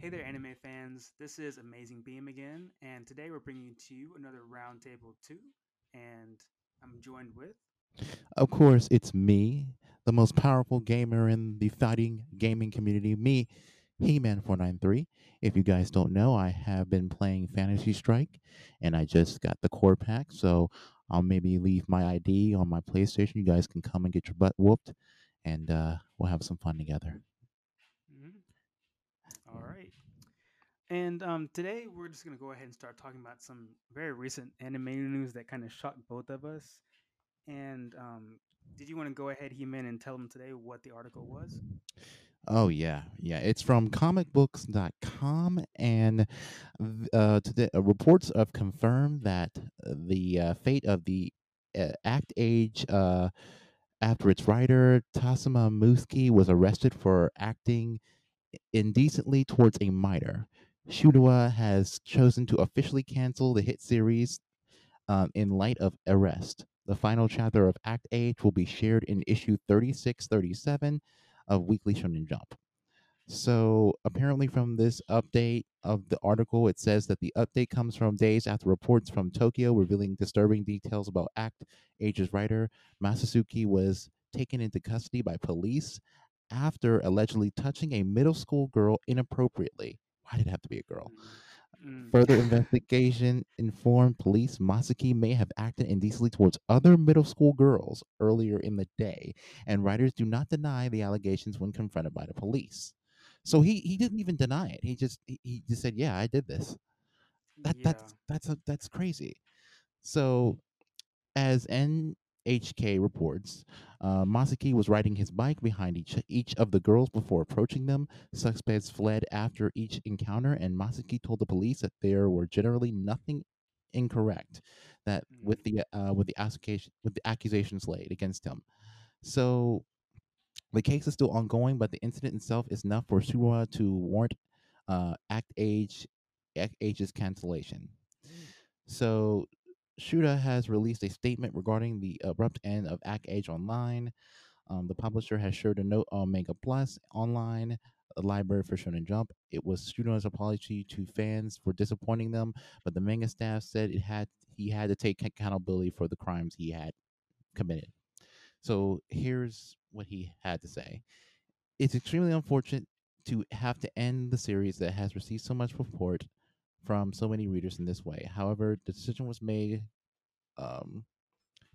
Hey there, anime fans. This is Amazing Beam again, and today we're bringing to you another Roundtable 2, and I'm joined with. Of course, it's me, the most powerful gamer in the fighting gaming community, me, He Man 493. If you guys don't know, I have been playing Fantasy Strike, and I just got the core pack, so I'll maybe leave my ID on my PlayStation. You guys can come and get your butt whooped, and uh, we'll have some fun together. Mhm. All right. And um, today we're just to go ahead and start talking about some very recent anime news that kind of shocked both of us. And um, did you want to go ahead, He-Man, and tell them today what the article was? Oh yeah, yeah. It's from comicbooks.com, and uh, today uh, reports have confirmed that the uh, fate of the uh, Act Age uh, after its writer Tasuma Muski was arrested for acting indecently towards a minor. Shueisha has chosen to officially cancel the hit series um, in light of arrest. The final chapter of Act Age will be shared in issue 3637 of Weekly Shonen Jump. So apparently, from this update of the article, it says that the update comes from days after reports from Tokyo revealing disturbing details about Act Age's writer Masasuki was taken into custody by police after allegedly touching a middle school girl inappropriately. Why did it have to be a girl? Mm, Further investigation informed police Masaki may have acted indecently towards other middle school girls earlier in the day, and writers do not deny the allegations when confronted by the police. So he he didn't even deny it. He just he, he just said, "Yeah, I did this." That yeah. that's that's a, that's crazy. So as NHK reports, uh, Masaki was riding his bike behind each each of the girls before approaching them. Suspects fled after each encounter, and Masaki told the police that there were generally nothing incorrect that with the uh, with the accusation with the accusations laid against him. So the case is still ongoing, but the incident itself is enough for Suwa to warrant uh, Act Age Act Age's cancellation. So Shueisha has released a statement regarding the abrupt end of Act Age Online. Um, the publisher has shared a note on Manga Plus Online, a library for Shonen Jump. It was Shueisha's apology to fans for disappointing them, but the manga staff said it had he had to take accountability for the crimes he had committed. So here's what he had to say. It's extremely unfortunate to have to end the series that has received so much support from so many readers in this way. However, the decision was made um,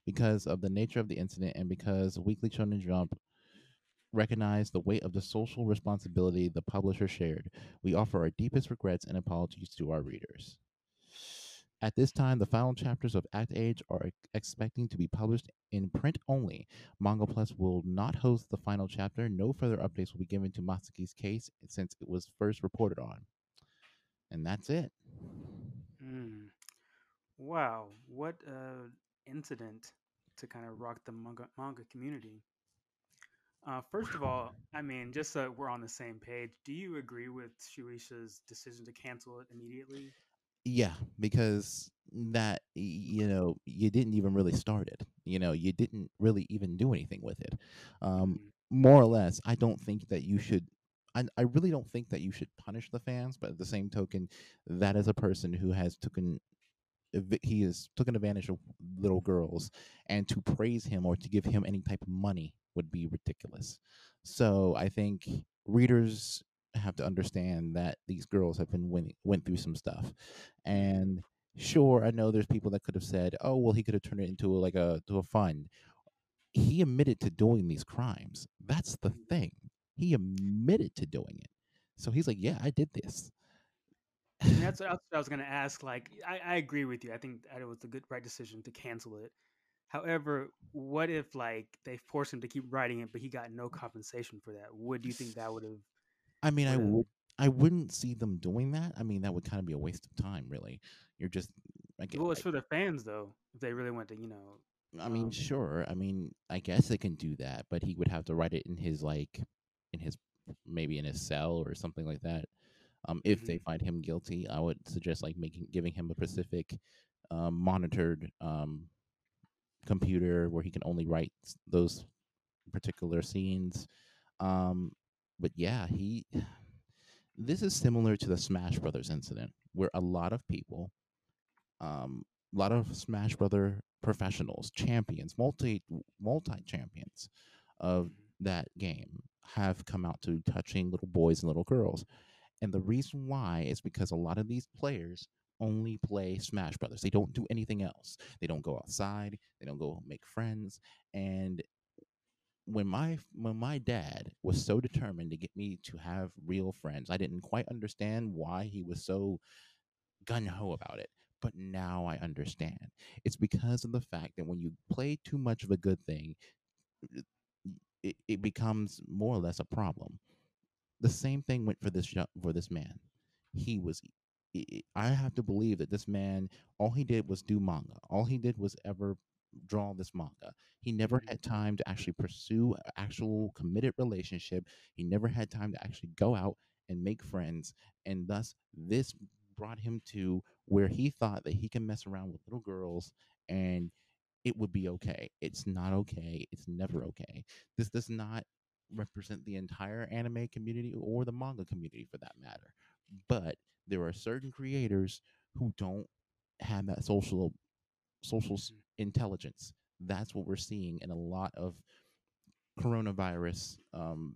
because of the nature of the incident and because Weekly Shonen Jump recognized the weight of the social responsibility the publisher shared. We offer our deepest regrets and apologies to our readers. At this time, the final chapters of Act Age are expecting to be published in print only. Manga Plus will not host the final chapter. No further updates will be given to Masaki's case since it was first reported on. And that's it. Mm. Wow, what uh incident to kind of rock the manga, manga community. Uh, first of all, I mean, just so we're on the same page, do you agree with Shueisha's decision to cancel it immediately? Yeah, because that you know you didn't even really start it. You know, you didn't really even do anything with it. Um, Mm, more or less, I don't think that you should. I, I really don't think that you should punish the fans, but at the same token, that is a person who has taken he has taken advantage of little girls, and to praise him or to give him any type of money would be ridiculous. So I think readers have to understand that these girls have been went, went through some stuff, and sure, I know there's people that could have said, "Oh, well, he could have turned it into like a to a fund." He admitted to doing these crimes. That's the thing. He admitted to doing it. So he's like, "Yeah, I did this." And that's what I was gonna ask. Like, I, I agree with you. I think that it was a good right decision to cancel it. However, what if like they forced him to keep writing it, but he got no compensation for that? What do you think that would have I mean, I would I wouldn't see them doing that. I mean, that would kind of be a waste of time, really. You're just like Well, it's for the fans though. If they really want to, you know, I mean, um, sure. I mean, I guess they can do that, but he would have to write it in his like in his maybe in his cell or something like that. Um, if they mhm, find him guilty, I would suggest like making giving him a specific um, monitored um, computer where he can only write those particular scenes. Um, but yeah, he This is similar to the Smash Brothers incident, where a lot of people, um, a lot of Smash Brother professionals, champions, multi multi champions of Mhm. that game have come out to touching little boys and little girls. And the reason why is because a lot of these players only play Smash Brothers. They don't do anything else. They don't go outside. They don't go make friends. And when my when my dad was so determined to get me to have real friends, I didn't quite understand why he was so gun ho about it. But now I understand. It's because of the fact that when you play too much of a good thing, it, it becomes more or less a problem. The same thing went for this for this man. He was i- have to believe that this man all he did was do manga. All he did was ever draw this manga. He never Mhm. had time to actually pursue an actual committed relationship. He never had time to actually go out and make friends. And thus this brought him to where he thought that he can mess around with little girls and it would be okay. It's not okay. It's never okay. This does not represent the entire anime community or the manga community for that matter. But there are certain creators who don't have that social social Mhm. intelligence. That's what we're seeing in a lot of coronavirus um,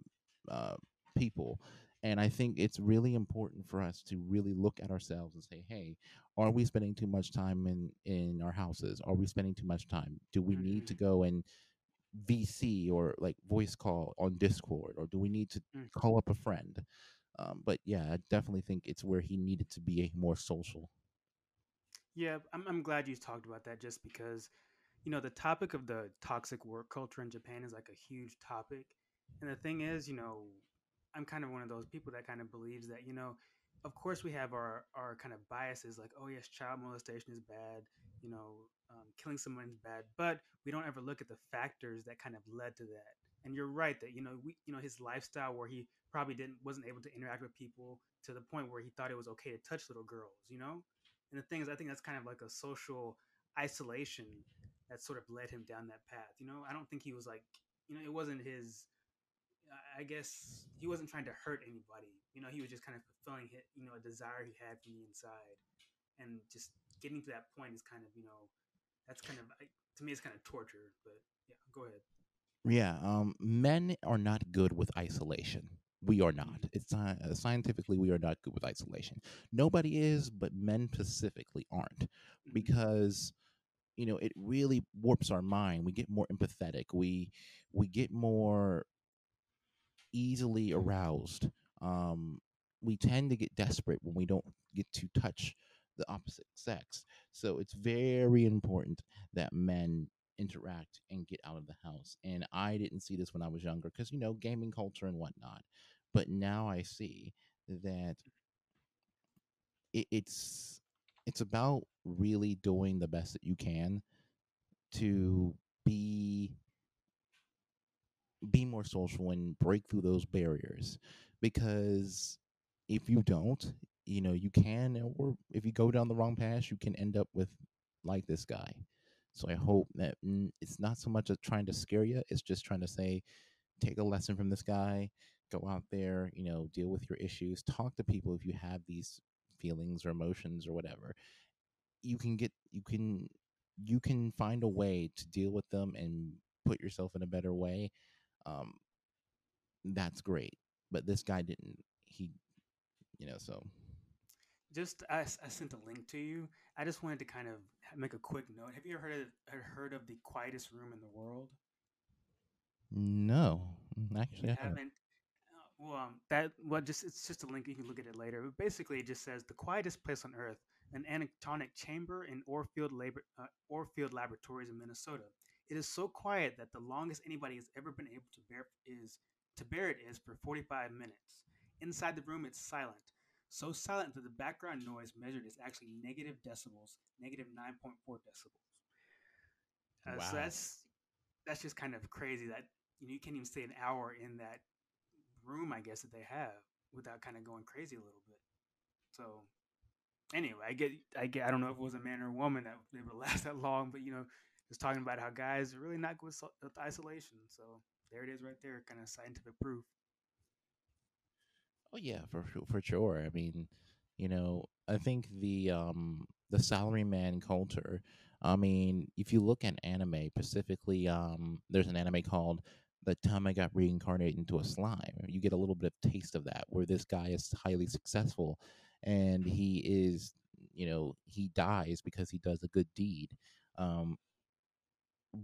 uh, people. And I think it's really important for us to really look at ourselves and say, hey, are we spending too much time in, in our houses? Are we spending too much time? Do we need to Mhm. go and VC or like voice call on Discord, or do we need to Mm. call up a friend? Um, but yeah, I definitely think it's where he needed to be a more social. Yeah, I'm I'm glad you talked about that just because, you know, the topic of the toxic work culture in Japan is like a huge topic. And the thing is, you know, I'm kind of one of those people that kind of believes that, you know, of course we have our our kind of biases like, oh yes, child molestation is bad, you know, um, killing someone is bad, but we don't ever look at the factors that kind of led to that. And you're right that, you know, we you know, his lifestyle where he probably didn't wasn't able to interact with people to the point where he thought it was okay to touch little girls, you know? And the thing is, I think that's kind of like a social isolation that sort of led him down that path. You know, I don't think he was like, you know, it wasn't his. I guess he wasn't trying to hurt anybody. You know, he was just kind of fulfilling, his, you know, a desire he had from the inside, and just getting to that point is kind of, you know, that's kind of to me, it's kind of torture. But yeah, go ahead. Yeah, um, men are not good with isolation. We are not. It's sci- uh, scientifically we are not good with isolation. Nobody is, but men specifically aren't Mhm. because you know it really warps our mind. We get more empathetic. We we get more easily aroused. Um, we tend to get desperate when we don't get to touch the opposite sex. So it's very important that men interact and get out of the house. And I didn't see this when I was younger because, you know, gaming culture and whatnot. But now I see that it, it's it's about really doing the best that you can to be be more social and break through those barriers because if you don't you know you can or if you go down the wrong path you can end up with like this guy. So i hope that mm, it's not so much of trying to scare you it's just trying to say take a lesson from this guy go out there you know deal with your issues talk to people if you have these feelings or emotions or whatever. You can get you can you can find a way to deal with them and put yourself in a better way um that's great but this guy didn't he you know so Just I sent a link to you. I just wanted to kind of make a quick note. Have you ever heard of, heard of the quietest room in the world? no mm, actually i haven't haven't. Uh, well, um, that well, just it's just a link. You can look at it later. But basically, it just says the quietest place on Earth, an anechoic chamber in Orfield, Labor, uh, Orfield Laboratories in Minnesota. It is so quiet that the longest anybody has ever been able to bear is to bear it is for 45 minutes. Inside the room, it's silent. So silent that the background noise measured is actually negative decibels, negative 9.4 decibels. Uh, so that's that's just kind of crazy that you know you can't even stay an hour in that room, I guess, that they have without kind of going crazy a little bit. So anyway, I get, I get, I don't know if it was a man or a woman that they would last that long, but you know, just talking about how guys are really not good with, isolation. So there it is, right there, kind of scientific proof. Oh yeah, for for sure. I mean, you know, I think the um the salaryman culture. I mean, if you look at anime, specifically, um, there's an anime called "The Time I Got Reincarnated into a Slime." You get a little bit of taste of that, where this guy is highly successful, and he is, you know, he dies because he does a good deed. Um,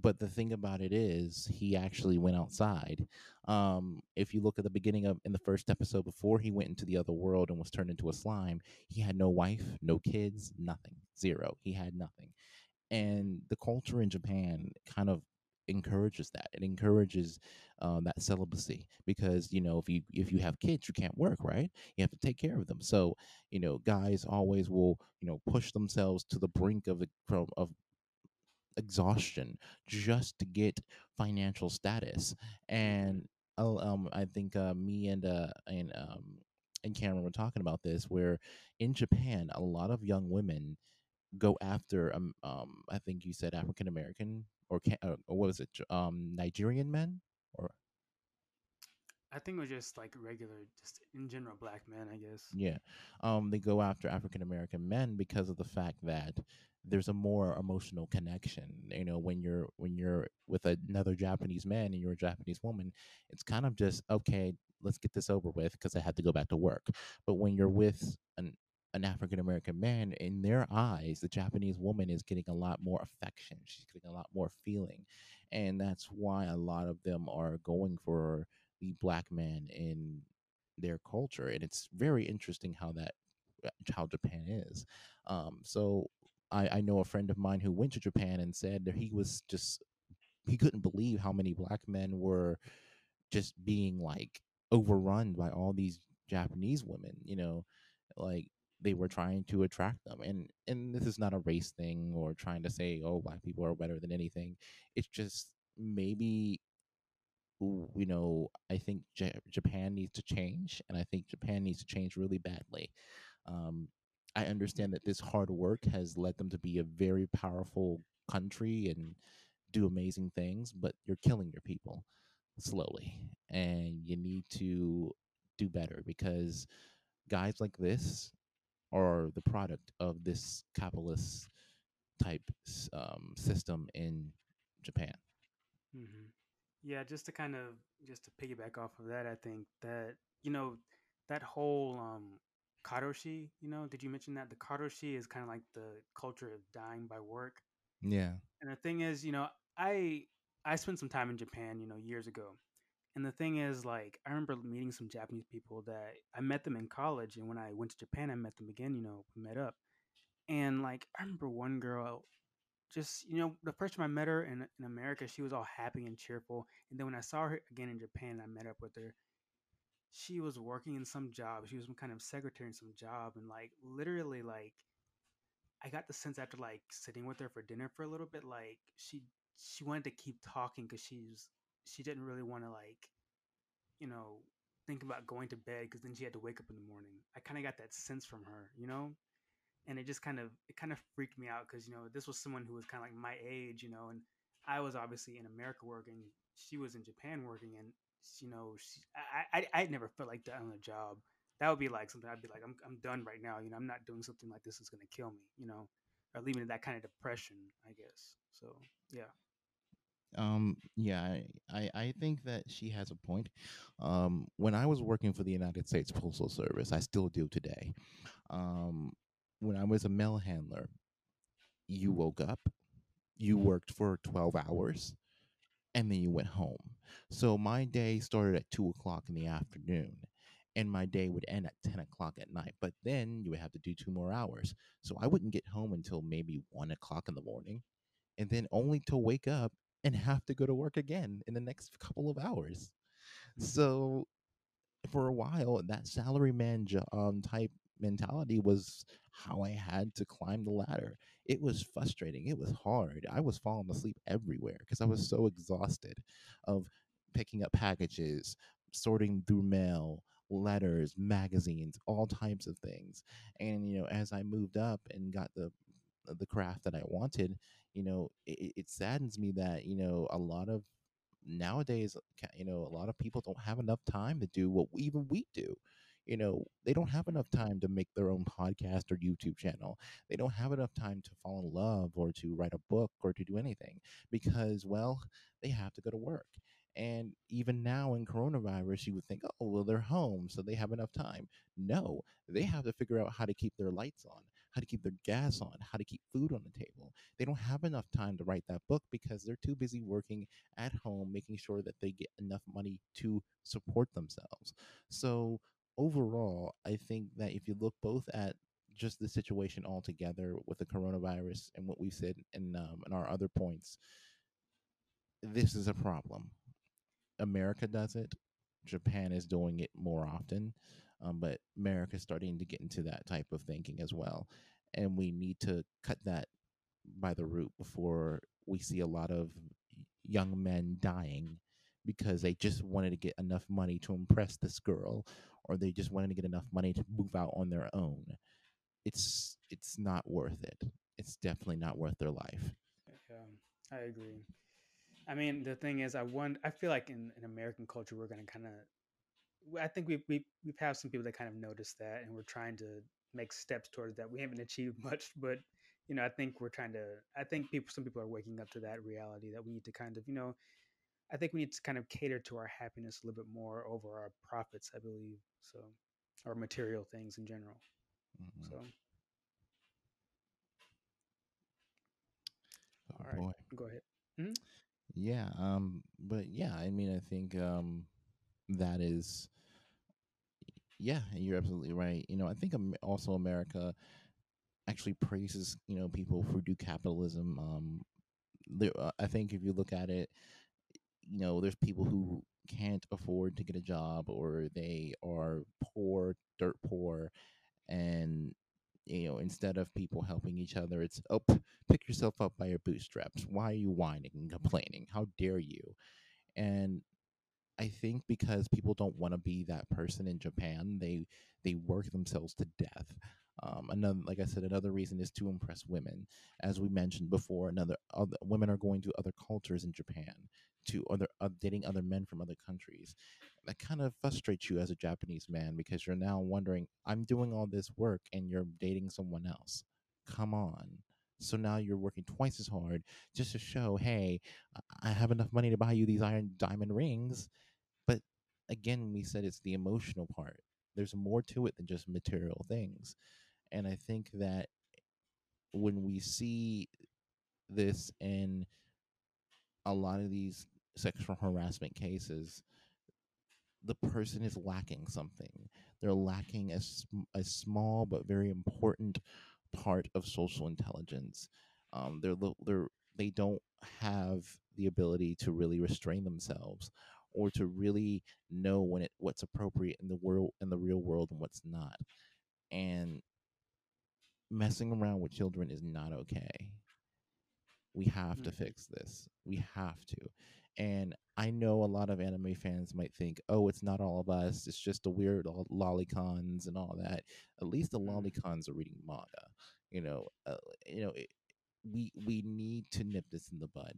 but the thing about it is he actually went outside um if you look at the beginning of in the first episode before he went into the other world and was turned into a slime he had no wife no kids nothing zero he had nothing. And the culture in japan kind of encourages that it encourages um, that celibacy because you know if you if you have kids you can't work right? You have to take care of them. So you know guys always will you know push themselves to the brink of the from of exhaustion just to get financial status. hmm And uh, um, I think uh, me and uh, and um, and Cameron were talking about this, where in Japan, a lot of young women go after um, um I think you said African American or, uh, or what was it um Nigerian men or I think it was just like regular, just in general, black men. I guess. Yeah. Um, they go after African American men because of the fact that there's a more emotional connection. You know, when you're when you're with another Japanese man and you're a Japanese woman, it's kind of just okay, let's get this over with because I had to go back to work. But when you're with an an African American man, in their eyes, the Japanese woman is getting a lot more affection. She's getting a lot more feeling. And that's why a lot of them are going for the black man in their culture, and it's very interesting how that uh, how Japan is. Um, so I, I know a friend of mine who went to Japan and said that he was just he couldn't believe how many black men were just being like overrun by all these Japanese women. You know, like they were trying to attract them and and this is not a race thing or trying to say oh black people are better than anything it's just maybe you know, I think J- Japan needs to change, and I think Japan needs to change really badly. Um, I understand that this hard work has led them to be a very powerful country and do amazing things, but you're killing your people slowly, and you need to do better because guys like this are the product of this capitalist type um, system in Japan. hmm Yeah, just to kind of just to piggyback off of that, I think that you know that whole um karoshi. You know, did you mention that the karoshi is kind of like the culture of dying by work? Yeah. And the thing is, you know, I I spent some time in Japan, you know, years ago. And the thing is, like, I remember meeting some Japanese people that I met them in college, and when I went to Japan, I met them again. You know, we met up, and like, I remember one girl. Just you know, the first time I met her in in America, she was all happy and cheerful. And then when I saw her again in Japan, I met up with her. She was working in some job. She was some kind of secretary in some job, and like literally, like I got the sense after like sitting with her for dinner for a little bit, like she she wanted to keep talking because she's she didn't really want to like you know think about going to bed because then she had to wake up in the morning. I kind of got that sense from her, you know, and it just kind of it kind of freaked me out because you know this was someone who was kind of like my age, you know, and I was obviously in America working, she was in Japan working, and you know, she, I I I never felt like that on a job. That would be like something I'd be like, I'm I'm done right now. You know, I'm not doing something like this is gonna kill me. You know, or in that kind of depression. I guess. So yeah. Um, yeah, I I think that she has a point. Um, when I was working for the United States Postal Service, I still do today. Um, when I was a mail handler, you woke up, you worked for 12 hours, and then you went home. So my day started at two o'clock in the afternoon, and my day would end at 10 o'clock at night. But then you would have to do two more hours. So I wouldn't get home until maybe one o'clock in the morning and then only to wake up and have to go to work again in the next couple of hours. Mm-hmm. So for a while, that salaryman jo- um, type mentality was how I had to climb the ladder. It was frustrating. It was hard. I was falling asleep everywhere because I was so exhausted of picking up packages, sorting through mail, letters, magazines, all types of things. And you know, as I moved up and got the the craft that I wanted, you know, it, it saddens me that you know a lot of nowadays, you know, a lot of people don't have enough time to do what we, even we do. You know, they don't have enough time to make their own podcast or YouTube channel. They don't have enough time to fall in love or to write a book or to do anything because, well, they have to go to work. And even now in coronavirus, you would think, oh, well, they're home, so they have enough time. No, they have to figure out how to keep their lights on, how to keep their gas on, how to keep food on the table. They don't have enough time to write that book because they're too busy working at home, making sure that they get enough money to support themselves. So, overall, I think that if you look both at just the situation altogether with the coronavirus and what we've said in, um, in our other points, this is a problem. America does it. Japan is doing it more often, um, but America is starting to get into that type of thinking as well, and we need to cut that by the root before we see a lot of young men dying because they just wanted to get enough money to impress this girl or they just wanted to get enough money to move out on their own it's it's not worth it it's definitely not worth their life Yeah, I agree. I mean, the thing is, I want. I feel like in, in American culture, we're gonna kind of. I think we we we've have some people that kind of notice that, and we're trying to make steps towards that. We haven't achieved much, but you know, I think we're trying to. I think people, some people are waking up to that reality that we need to kind of, you know, I think we need to kind of cater to our happiness a little bit more over our profits. I believe so, or material things in general. Mhm. So, oh all right, boy go ahead. Mhm. yeah um but yeah i mean i think um that is yeah you're absolutely right you know i think also america actually praises you know people who do capitalism um uh, i think if you look at it you know there's people who can't afford to get a job or they are poor dirt poor and you know instead of people helping each other it's oh pick yourself up by your bootstraps. Why are you whining and complaining? How dare you? And I think because people don't want to be that person in Japan, they they work themselves to death. Um, another, like I said, another reason is to impress women. As we mentioned before, another other, women are going to other cultures in Japan, to other uh, dating other men from other countries. That kind of frustrates you as a Japanese man because you're now wondering, I'm doing all this work and you're dating someone else. Come on. So now you're working twice as hard just to show, hey, I I have enough money to buy you these iron diamond rings but again, we said it's the emotional part. There's more to it than just material things. And I think that when we see this in a lot of these sexual harassment cases, the person is lacking something. They're lacking a, a small but very important part of social intelligence. Um, they're they're they don't have the ability to really restrain themselves or to really know when it what's appropriate in the world in the real world and what's not. And messing around with children is not okay we have to Mhm. fix this. We have to. And I know a lot of anime fans might think, oh, it's not all of us. It's just the weird lolicons and all that. At least the Mhm. lolicons are reading manga. You know, uh, you know, it, we we need to nip this in the bud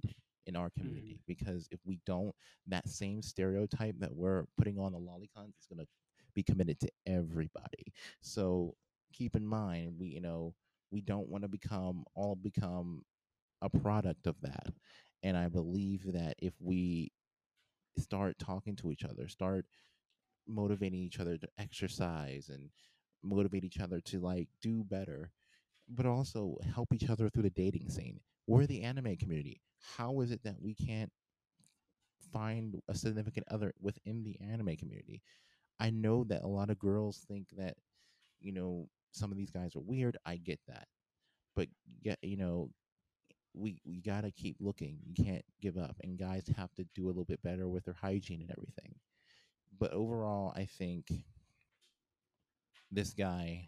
in our Mhm. community because if we don't, that same stereotype that we're putting on the lolicons is going to be committed to everybody. So keep in mind, we you know we don't want to become all become a product of that. And I believe that if we start talking to each other, start motivating each other to exercise and motivate each other to like do better, but also help each other through the dating scene. We're the anime community. How is it that we can't find a significant other within the anime community? I know that a lot of girls think that, you know, some of these guys are weird. I get that. But yeah, you know, we we gotta keep looking. You can't give up, and guys have to do a little bit better with their hygiene and everything. But overall, I think this guy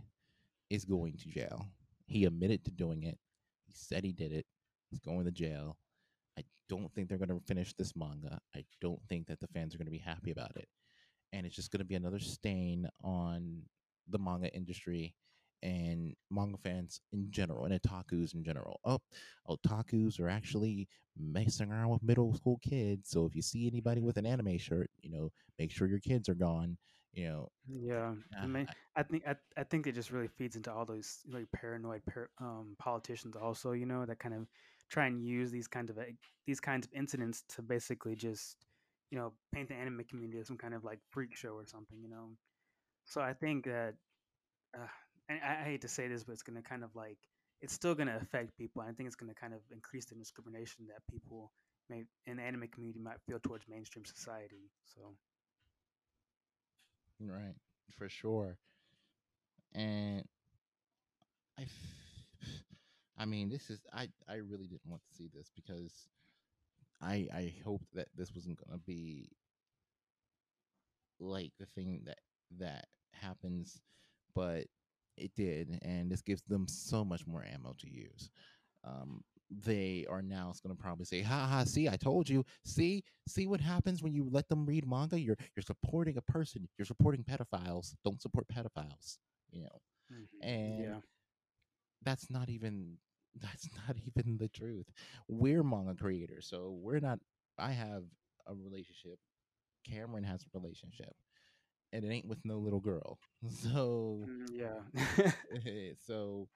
is going to jail. He admitted to doing it. He said he did it. He's going to jail. I don't think they're going to finish this manga. I don't think that the fans are going to be happy about it. and it's just going to be another stain on the manga industry and manga fans in general and otakus in general. Oh, otakus are actually messing around with middle school kids. So if you see anybody with an anime shirt, you know, make sure your kids are gone. You know, Yeah, I mean, I- think I, I think it just really feeds into all those like paranoid par um, politicians also, you know, that kind of try and use these kinds of these kinds of incidents to basically just, you know, paint the anime community as some kind of like freak show or something, you know. So I think that, uh, and I, I hate to say this, but it's gonna kind of like it's still gonna affect people. I think it's gonna kind of increase the discrimination that people may in the anime community might feel towards mainstream society. So. right, for sure. And I, I mean, this is I I really didn't want to see this because I I hoped that this wasn't gonna be like the thing that that happens, but it did, and this gives them so much more ammo to use. Um, they are now going to probably say, "Ha ha! See, I told you. See, see what happens when you let them read manga. You're you're supporting a person. You're supporting pedophiles. Don't support pedophiles. You know." mhm, And Yeah. that's not even that's not even the truth. We're manga creators, so we're not. I have a relationship. Cameron has a relationship, and it ain't with no little girl. So, Mm, Yeah. so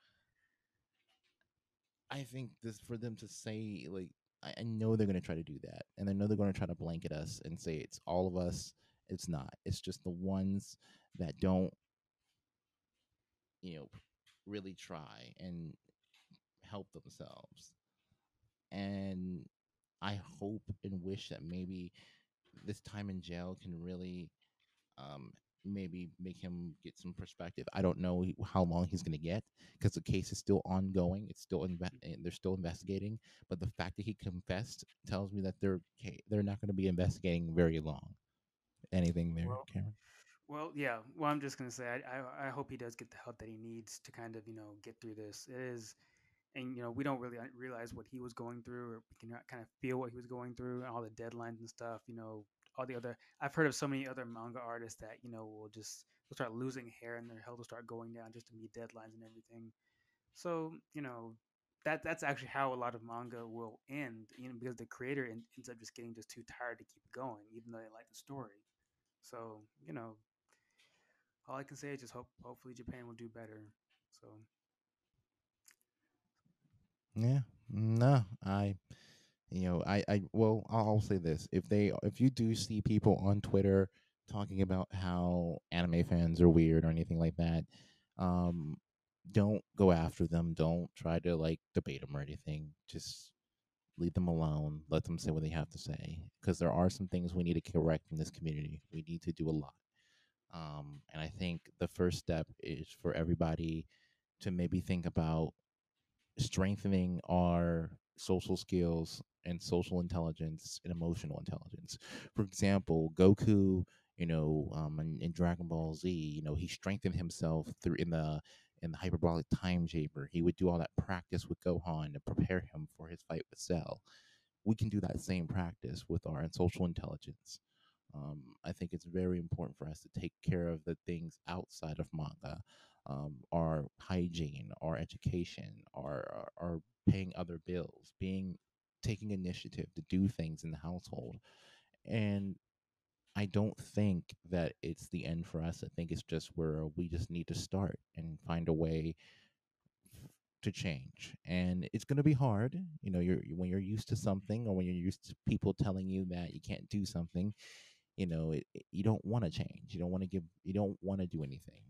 I think this for them to say like I, I know they're gonna try to do that, and I know they're gonna try to blanket us and say it's all of us. It's not. It's just the ones that don't, you know, really try and help themselves. And I hope and wish that maybe this time in jail can really um, maybe make him get some perspective. I don't know how long he's going to get because the case is still ongoing. It's still inve- eh, they're still investigating. But the fact that he confessed tells me that they're they're not going to be investigating very long. Anything there, Well, Cameron? well, yeah. Well, I'm just gonna say I, I I hope he does get the help that he needs to kind of you know get through this. It is, and you know we don't really uh, realize what he was going through, or we can kind of feel what he was going through, and all the deadlines and stuff. You know, all the other. I've heard of so many other manga artists that you know will just will start losing hair and their health will start going down just to meet deadlines and everything. So you know. That, that's actually how a lot of manga will end, you know, because the creator en- ends up just getting just too tired to keep going, even though they like the story. So, you know, all I can say is just hope hopefully Japan will do better. So, Yeah, no, I you know I I well I'll, say this: if they if you do see people on Twitter talking about how anime fans are weird or anything like that, um, don't go after them. Don't try to like debate them or anything. Just leave them alone. Let them say what they have to say because there are some things we need to correct in this community. We need to do a lot. Um, and I think the first step is for everybody to maybe think about strengthening our social skills and social intelligence and emotional intelligence. For example, Goku, you know, um, in, in Dragon Ball Z, you know, he strengthened himself through in the in the hyperbolic time chamber. He would do all that practice with Gohan to prepare him for his fight with Cell. We can do that same practice with our social intelligence. Um, I think it's very important for us to take care of the things outside of manga, um, our hygiene, our education, our, our our paying other bills, being taking initiative to do things in the household. And I don't think that it's the end for us. I think it's just where we just need to start and find a way to change. And it's going to be hard. You know, you're when you're used to something or when you're used to people telling you that you can't do something, you know, it, it- you don't want to change. You don't want to give you don't want to do anything.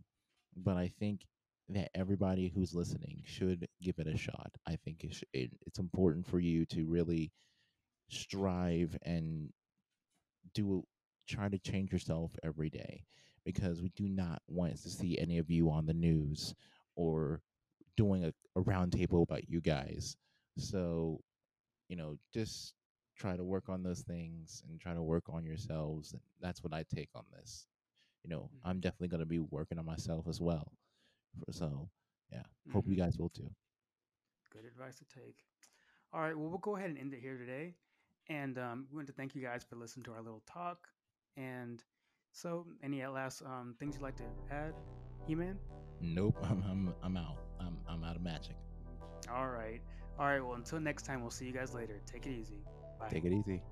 But I think that everybody who's listening should give it a shot. I think it's it, it's important for you to really strive and do try to change yourself every day because we do not want to see any of you on the news or doing a, a roundtable about you guys. So, you know, just try to work on those things and try to work on yourselves. That's what I take on this. You know, hmm I'm definitely going to be working on myself as well. For, so, yeah, hope you hmm guys will too. good advice to take. All right, well, we'll go ahead and end it here today. And um, we want to thank you guys for listening to our little talk. And so, any last um, things you'd like to add, He Man? Nope, I'm I'm I'm out. I'm I'm out of magic. All right. All right, well, until next time, we'll see you guys later. Take it easy. Bye. Take it easy.